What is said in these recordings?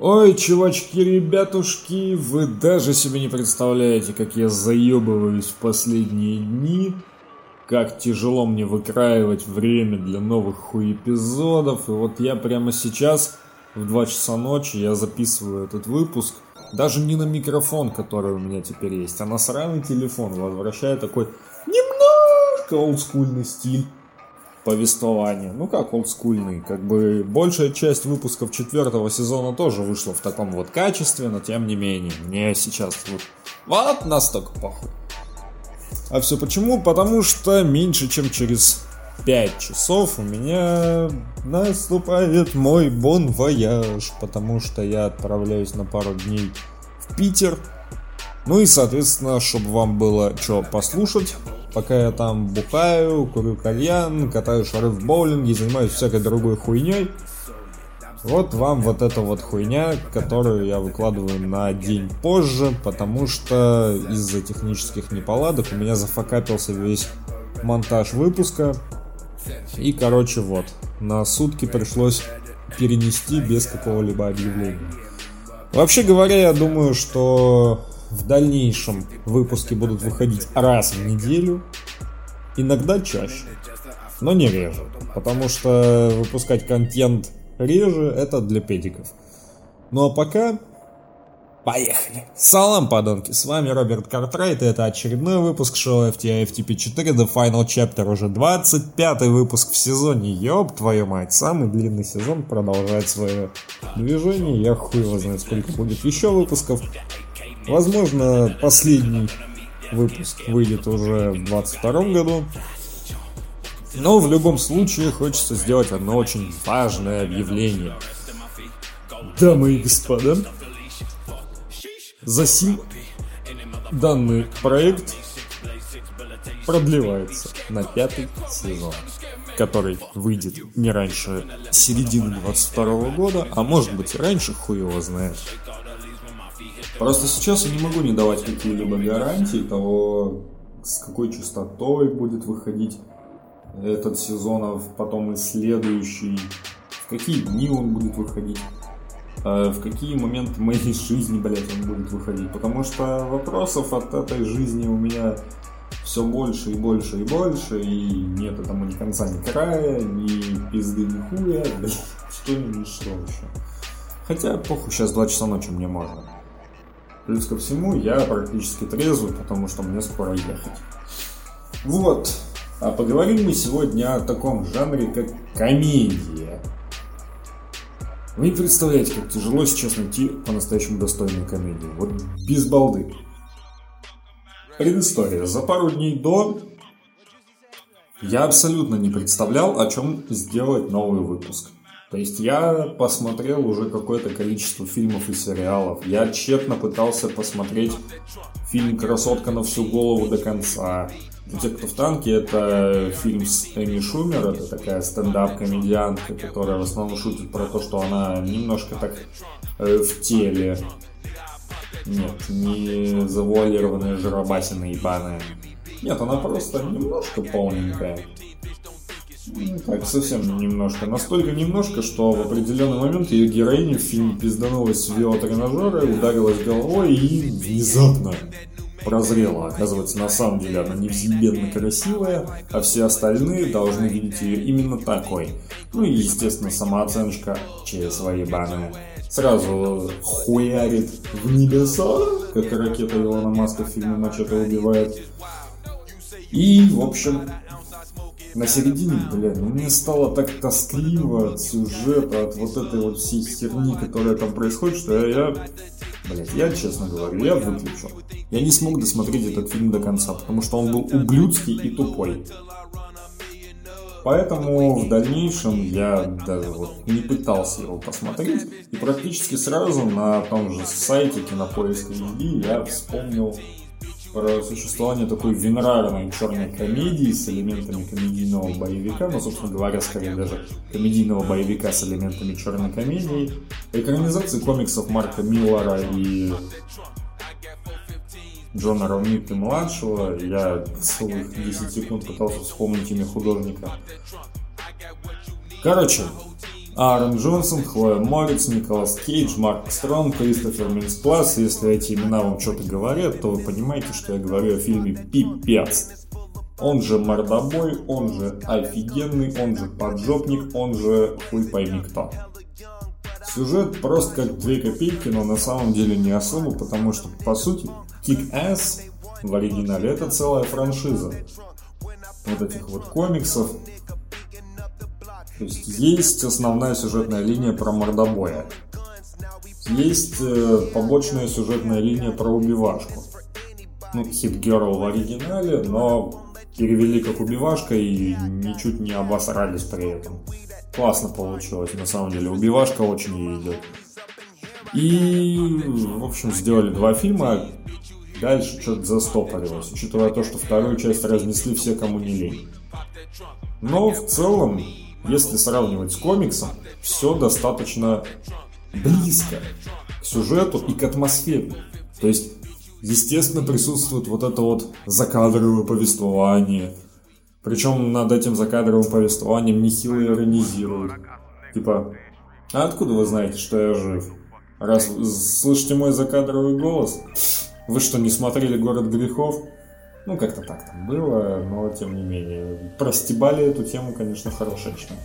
Ой, чувачки, ребятушки, вы даже себе не представляете, как я заебываюсь в последние дни, как тяжело мне выкраивать время для новых хуй эпизодов, и вот я прямо сейчас в 2 часа ночи я записываю этот выпуск, даже не на микрофон, который у меня теперь есть, а на сраный телефон, возвращая такой немножко олдскульный стиль повествования. Ну как олдскульный, как бы большая часть выпусков четвертого сезона тоже вышла в таком вот качестве, но тем не менее, мне сейчас вот, вот настолько похуй. А все почему? Потому что меньше чем через 5 часов у меня наступает мой бон вояж, потому что я отправляюсь на пару дней в Питер. Ну и, соответственно, чтобы вам было что послушать, пока я там бухаю, курю кальян, катаю шары в боулинге, занимаюсь всякой другой хуйней. Вот вам вот эта вот хуйня, которую я выкладываю на день позже, потому что из-за технических неполадок у меня зафакапился весь монтаж выпуска. И, короче, вот, на сутки пришлось перенести без какого-либо объявления. Вообще говоря, я думаю, что в дальнейшем выпуски будут выходить раз в неделю, иногда чаще, но не реже, потому что выпускать контент реже это для педиков. Ну а пока Поехали! Салам, подонки! С вами Роберт Картрайт, и это очередной выпуск шоу FTI FTP4 The Final Chapter, уже 25 выпуск в сезоне, ёб твою мать, самый длинный сезон продолжает свое движение, я хуй его знает, сколько будет еще выпусков. Возможно, последний выпуск выйдет уже в 22 году. Но в любом случае хочется сделать одно очень важное объявление. Дамы и господа, Засим данный проект продлевается на пятый сезон, который выйдет не раньше середины 22 года, а может быть и раньше, хуй его знает. Просто сейчас я не могу не давать какие-либо гарантии того, с какой частотой будет выходить этот сезон, а потом и следующий, в какие дни он будет выходить. Э, в какие моменты моей жизни, блядь, он будет выходить. Потому что вопросов от этой жизни у меня все больше и больше и больше, и нет этому ни конца, ни края, ни пизды, ни хуя, блядь, что ни что еще. Хотя, похуй, сейчас 2 часа ночи мне можно. Плюс ко всему, я практически трезвый, потому что мне скоро ехать. Вот. А поговорим мы сегодня о таком жанре, как комедия. Вы не представляете, как тяжело сейчас найти по-настоящему достойную комедию. Вот без балды. Предыстория. За пару дней до я абсолютно не представлял, о чем сделать новый выпуск. То есть я посмотрел уже какое-то количество фильмов и сериалов. Я тщетно пытался посмотреть фильм «Красотка на всю голову» до конца. Те, кто в танке, это фильм с Эми Шумер, это такая стендап-комедиантка, которая в основном шутит про то, что она немножко так э, в теле. Нет, не завуалированная жиробасина ебаная. Нет, она просто немножко полненькая. Так, совсем немножко. Настолько немножко, что в определенный момент ее героиня в фильме пизданулась с велотренажера, ударилась головой и внезапно прозрела. Оказывается, на самом деле она невзъебенно красивая, а все остальные должны видеть ее именно такой. Ну и, естественно, самооценочка ЧСВ ебаная. Сразу хуярит в небеса, как ракета Илона Маска в фильме «Мачете убивает». И, в общем, на середине, блядь, ну, мне стало так тоскливо от сюжета, от вот этой вот всей херни, которая там происходит, что я, я блядь, я честно говорю, я выключил. Я не смог досмотреть этот фильм до конца, потому что он был ублюдский и тупой. Поэтому в дальнейшем я даже вот не пытался его посмотреть. И практически сразу на том же сайте Кинопоиска HD я вспомнил про существование такой винрарной черной комедии с элементами комедийного боевика, ну, собственно говоря, скорее даже комедийного боевика с элементами черной комедии, экранизации комиксов Марка Миллера и Джона Ромиты младшего. Я целых 10 секунд пытался вспомнить имя художника. Короче, Аарон Джонсон, Хлоя Морец, Николас Кейдж, Марк Стронг, Кристофер Минскласс. Если эти имена вам что-то говорят, то вы понимаете, что я говорю о фильме «Пипец». Он же мордобой, он же офигенный, он же поджопник, он же хуй пойми кто. Сюжет просто как две копейки, но на самом деле не особо, потому что, по сути, Kick-Ass в оригинале это целая франшиза. Вот этих вот комиксов, то есть есть основная сюжетная линия про мордобоя. Есть э, побочная сюжетная линия про убивашку. Ну, Hit Girl в оригинале, но перевели как убивашка и ничуть не обосрались при этом. Классно получилось, на самом деле. Убивашка очень ей идет. И, в общем, сделали два фильма. Дальше что-то застопорилось, учитывая то, что вторую часть разнесли все, кому не лень. Но в целом если сравнивать с комиксом, все достаточно близко к сюжету и к атмосфере. То есть, естественно, присутствует вот это вот закадровое повествование. Причем над этим закадровым повествованием нехило иронизируют. Типа, а откуда вы знаете, что я жив? Раз слышите мой закадровый голос? Вы что, не смотрели «Город грехов»? Ну, как-то так там было, но тем не менее. Простебали эту тему, конечно, хорошечно.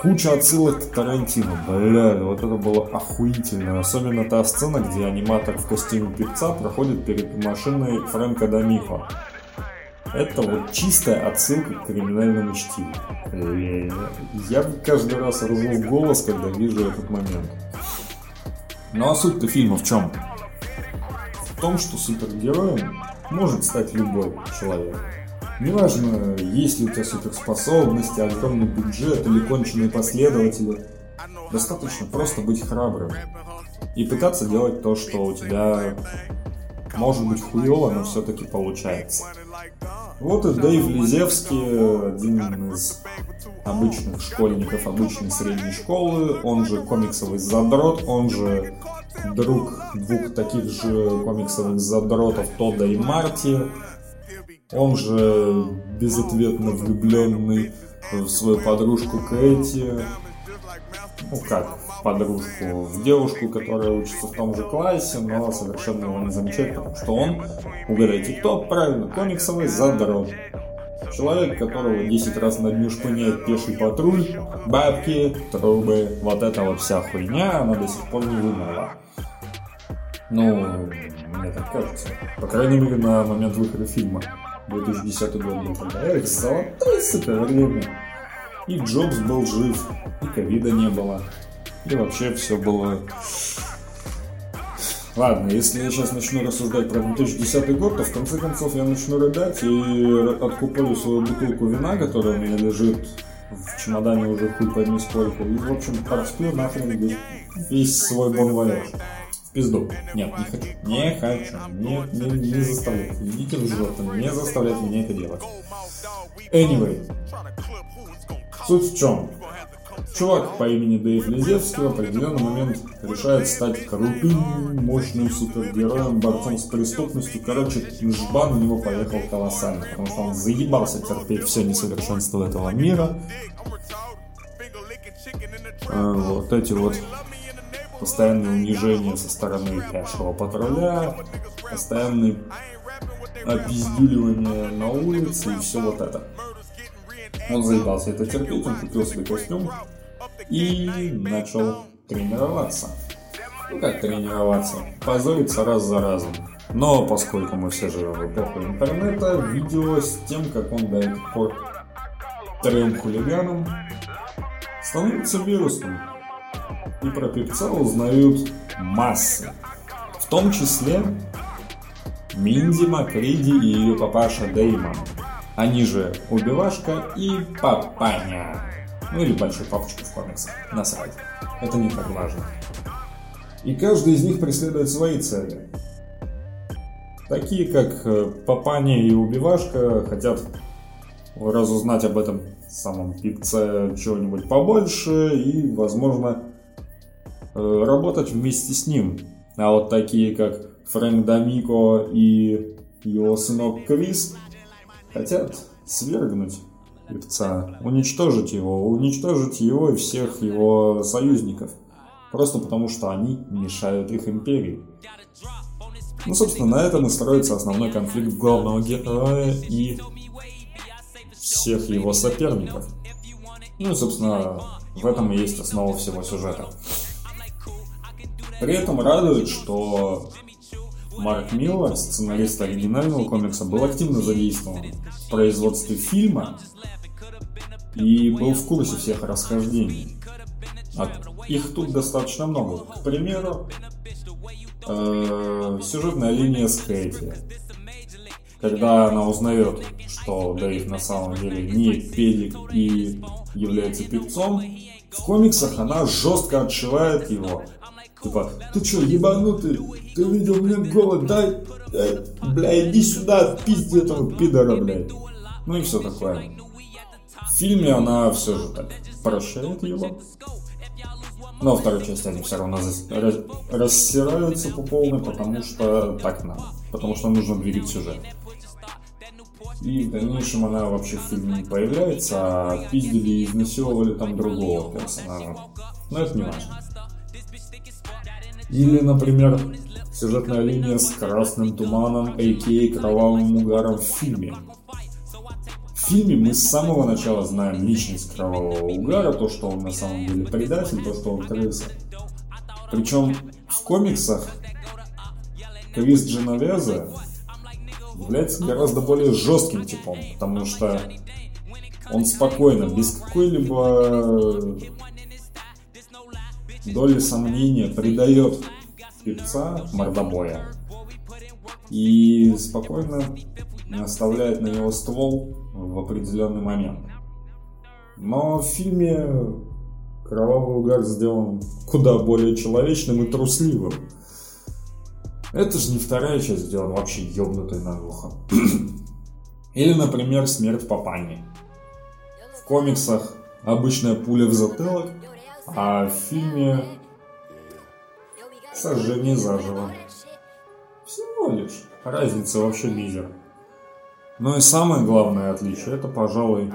Куча отсылок к Тарантино. Бля, вот это было охуительно. Особенно та сцена, где аниматор в костюме певца проходит перед машиной Фрэнка Домихо. Это вот чистая отсылка к криминальному чтиву. Я каждый раз ржу голос, когда вижу этот момент. Ну а суть-то фильма в чем? В том, что супергероем может стать любой человек. Неважно, есть ли у тебя суперспособности, огромный бюджет или конченые последователи. Достаточно просто быть храбрым и пытаться делать то, что у тебя может быть хуево, но все-таки получается. Вот и Дэйв Лизевский, один из обычных школьников обычной средней школы, он же комиксовый задрот, он же друг двух таких же комиксовых задротов Тодда и Марти. Он же безответно влюбленный в свою подружку Кэти. Ну как, подружку, в девушку, которая учится в том же классе, но совершенно его не замечает, потому что он, угадайте кто, правильно, комиксовый задрот. Человек, которого 10 раз на дню шпыняет пеший патруль, бабки, трубы, вот эта вот вся хуйня, она до сих пор не вымерла. Ну, мне так кажется. По крайней мере, на момент выхода фильма. 2010 год был тогда. Эх, золотое, время. И Джобс был жив, и ковида не было. И вообще все было... Ладно, если я сейчас начну рассуждать про 2010 год, то в конце концов я начну рыдать и откуплю свою бутылку вина, которая у меня лежит в чемодане уже хуй пойми сколько. И, в общем, просплю нахрен весь свой бонвояж пизду. Нет, не хочу. Не хочу. Нет, не, не заставляйте. Идите в жопу. Не заставляйте меня это делать. Anyway. Суть в чем? Чувак по имени Дэйв Лизевский в определенный момент решает стать крутым, мощным супергероем, борцом с преступностью. Короче, жбан у него поехал колоссально, потому что он заебался терпеть все несовершенство этого мира. А, вот эти вот постоянное унижение со стороны пешего патруля, постоянное опиздюливание на улице и все вот это. Он заебался это терпеть, он купил себе костюм и начал тренироваться. Ну как тренироваться? Позориться раз за разом. Но поскольку мы все живем в эпоху интернета, видео с тем, как он этих пор трем хулиганом становится вирусным и про певца узнают массы. В том числе Минди Макриди и ее папаша Деймон. Они же Убивашка и Папаня. Ну или Большой Папочка в комиксах. Насрать. Это не так важно. И каждый из них преследует свои цели. Такие как э, Папаня и Убивашка хотят разузнать об этом самом певце чего-нибудь побольше и, возможно, работать вместе с ним. А вот такие, как Фрэнк Дамико и его сынок Крис, хотят свергнуть певца, уничтожить его, уничтожить его и всех его союзников. Просто потому, что они мешают их империи. Ну, собственно, на этом и строится основной конфликт главного героя и всех его соперников. Ну собственно, в этом и есть основа всего сюжета. При этом радует, что Марк Миллер, сценарист оригинального комикса, был активно задействован в производстве фильма и был в курсе всех расхождений. А их тут достаточно много. К примеру, э, сюжетная линия с Кэти. Когда она узнает, что Дэйв на самом деле не педик и является певцом, в комиксах она жестко отшивает его. Типа, ты чё, ебанутый? Ты видел мне голод? Дай, дай, бля, иди сюда, пизди этого пидора, блядь. Ну и все такое. В фильме она все же так прощает его. Но второй части они все равно рассираются по полной, потому что так надо. Потому что нужно двигать сюжет. И в дальнейшем она вообще в фильме не появляется, а пиздили и изнасиловали там другого персонажа. Но это не важно. Или, например, сюжетная линия с красным туманом, а.к.а. кровавым угаром в фильме. В фильме мы с самого начала знаем личность кровавого угара, то, что он на самом деле предатель, то, что он крыса. Причем в комиксах Крис Дженовезе является гораздо более жестким типом, потому что он спокойно, без какой-либо доли сомнения предает певца мордобоя и спокойно оставляет на него ствол в определенный момент. Но в фильме Кровавый угар сделан куда более человечным и трусливым. Это же не вторая часть сделана вообще ёбнутой наглухо. Или, например, смерть Папани. В комиксах обычная пуля в затылок, а в фильме сожжение заживо. Всего лишь. Разница вообще мизер. Но и самое главное отличие, это, пожалуй,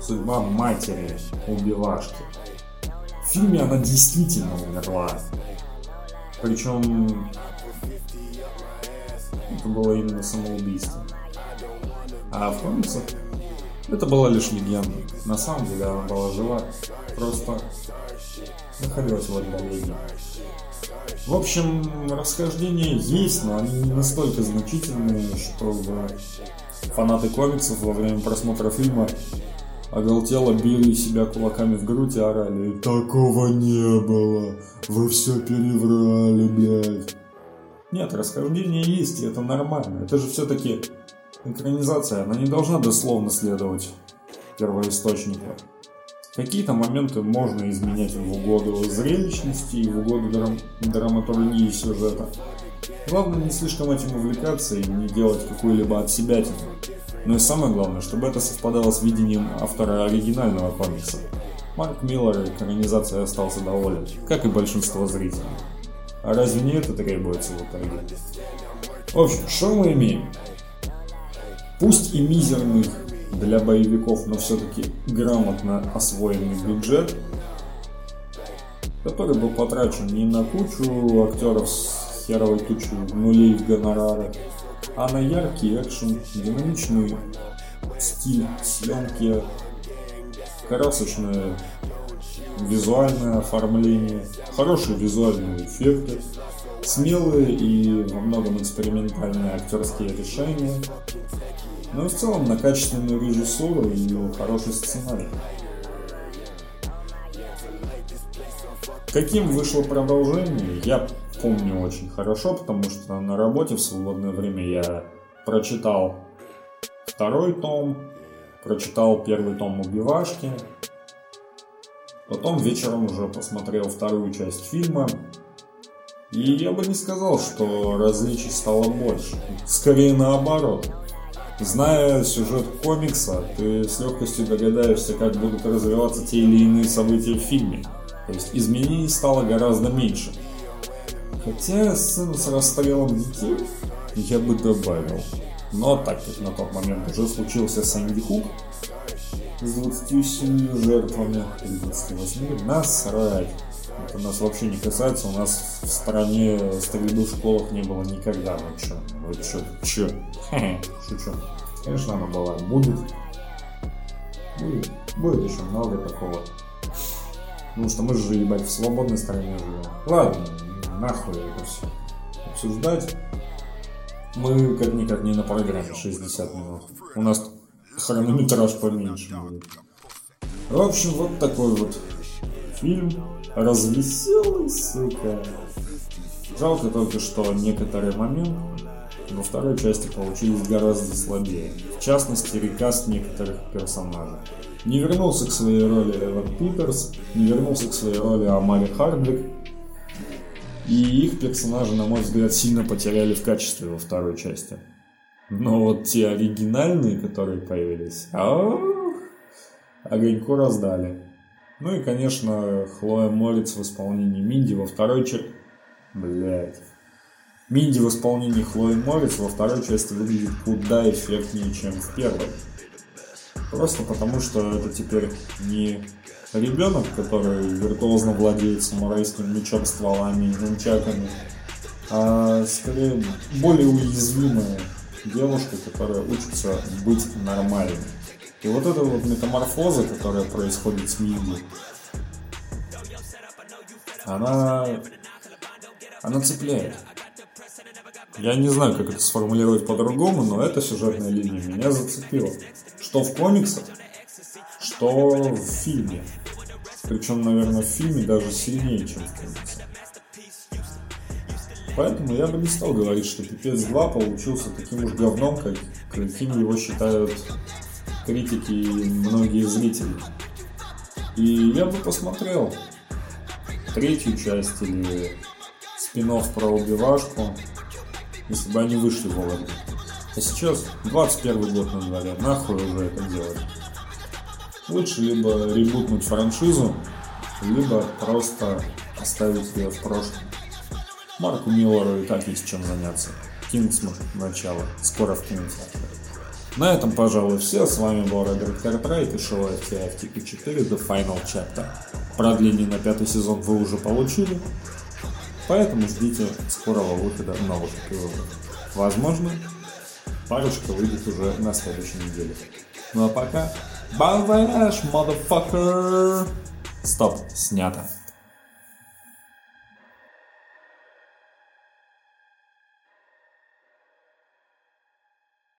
судьба матери убивашки. В фильме она действительно умерла. Причем это было именно самоубийство. А в комиксах это была лишь легенда. На самом деле она была жива. Просто находилась в отдалении. В общем, расхождения есть, но они не настолько значительные, чтобы фанаты комиксов во время просмотра фильма оголтело били себя кулаками в грудь и орали «Такого не было! Вы все переврали, блядь!» Нет, расхождения есть, и это нормально. Это же все-таки экранизация, она не должна дословно следовать первоисточнику. Какие-то моменты можно изменять в угоду зрелищности и в угоду драм драматургии сюжета. Главное не слишком этим увлекаться и не делать какую-либо от себя тему. Но и самое главное, чтобы это совпадало с видением автора оригинального комикса. Марк Миллер экранизацией остался доволен, как и большинство зрителей. А разве не это требуется в итоге? В общем, что мы имеем? Пусть и мизерный для боевиков, но все-таки грамотно освоенный бюджет, который был потрачен не на кучу актеров с херовой тучей нулей в гонорары, а на яркий экшен, динамичный стиль съемки, красочное визуальное оформление, хорошие визуальные эффекты, смелые и во многом экспериментальные актерские решения, но и в целом на качественную режиссуру и хороший сценарий. Каким вышло продолжение, я помню очень хорошо, потому что на работе в свободное время я прочитал второй том, прочитал первый том «Убивашки», потом вечером уже посмотрел вторую часть фильма, и я бы не сказал, что различий стало больше. Скорее наоборот. Зная сюжет комикса, ты с легкостью догадаешься, как будут развиваться те или иные события в фильме. То есть изменений стало гораздо меньше. Хотя сцену с расстрелом детей я бы добавил. Но так как на тот момент уже случился Сэнди Хук, с 27 жертвами или 28, насрать. Это нас вообще не касается, у нас в стране стрельбы в школах не было никогда. Ну чё, вы чё, чё? Шучу. Конечно, она была, будет. Будет, будет еще много такого. Потому что мы же, ебать, в свободной стране живем. Ладно, нахуй это все обсуждать. Мы как-никак не на программе 60 минут. У нас хронометраж поменьше будет. В общем, вот такой вот фильм. Развеселый, сука. Жалко только, что некоторые моменты во второй части получились гораздо слабее. В частности, рекаст некоторых персонажей. Не вернулся к своей роли Эван Питерс, не вернулся к своей роли Амали Хардвик, и их персонажи, на мой взгляд, сильно потеряли в качестве во второй части. Но вот те оригинальные, которые появились, огоньку раздали. Ну и, конечно, Хлоя Морец в исполнении Минди во второй части... Блять. Минди в исполнении Хлои Морец во второй части выглядит куда эффектнее, чем в первой. Просто потому, что это теперь не ребенок, который виртуозно владеет самурайским мечом, стволами и нунчаками, а скорее более уязвимая девушка, которая учится быть нормальной. И вот эта вот метаморфоза, которая происходит с Миги, она, она цепляет. Я не знаю, как это сформулировать по-другому, но эта сюжетная линия меня зацепила. Что в комиксах, что в фильме. Причем, наверное, в фильме даже сильнее, чем в комиксах. Поэтому я бы не стал говорить, что Пипец 2 получился таким уж говном, как, каким его считают критики и многие зрители. И я бы посмотрел третью часть или спин про убивашку, если бы они вышли вовремя. А сейчас 21 год на дворе, нахуй уже это делать. Лучше либо ребутнуть франшизу, либо просто оставить ее в прошлом. Марку Миллеру и так есть чем заняться. Кингсман начало. Скоро в кинотеатре. На этом, пожалуй, все. С вами был Роберт Картрайт и шоу FTF 4 The Final Chapter. Продление на пятый сезон вы уже получили, поэтому ждите скорого выхода новых эпизодов. Возможно, парочка выйдет уже на следующей неделе. Ну а пока, bye, motherfucker! Стоп, снято.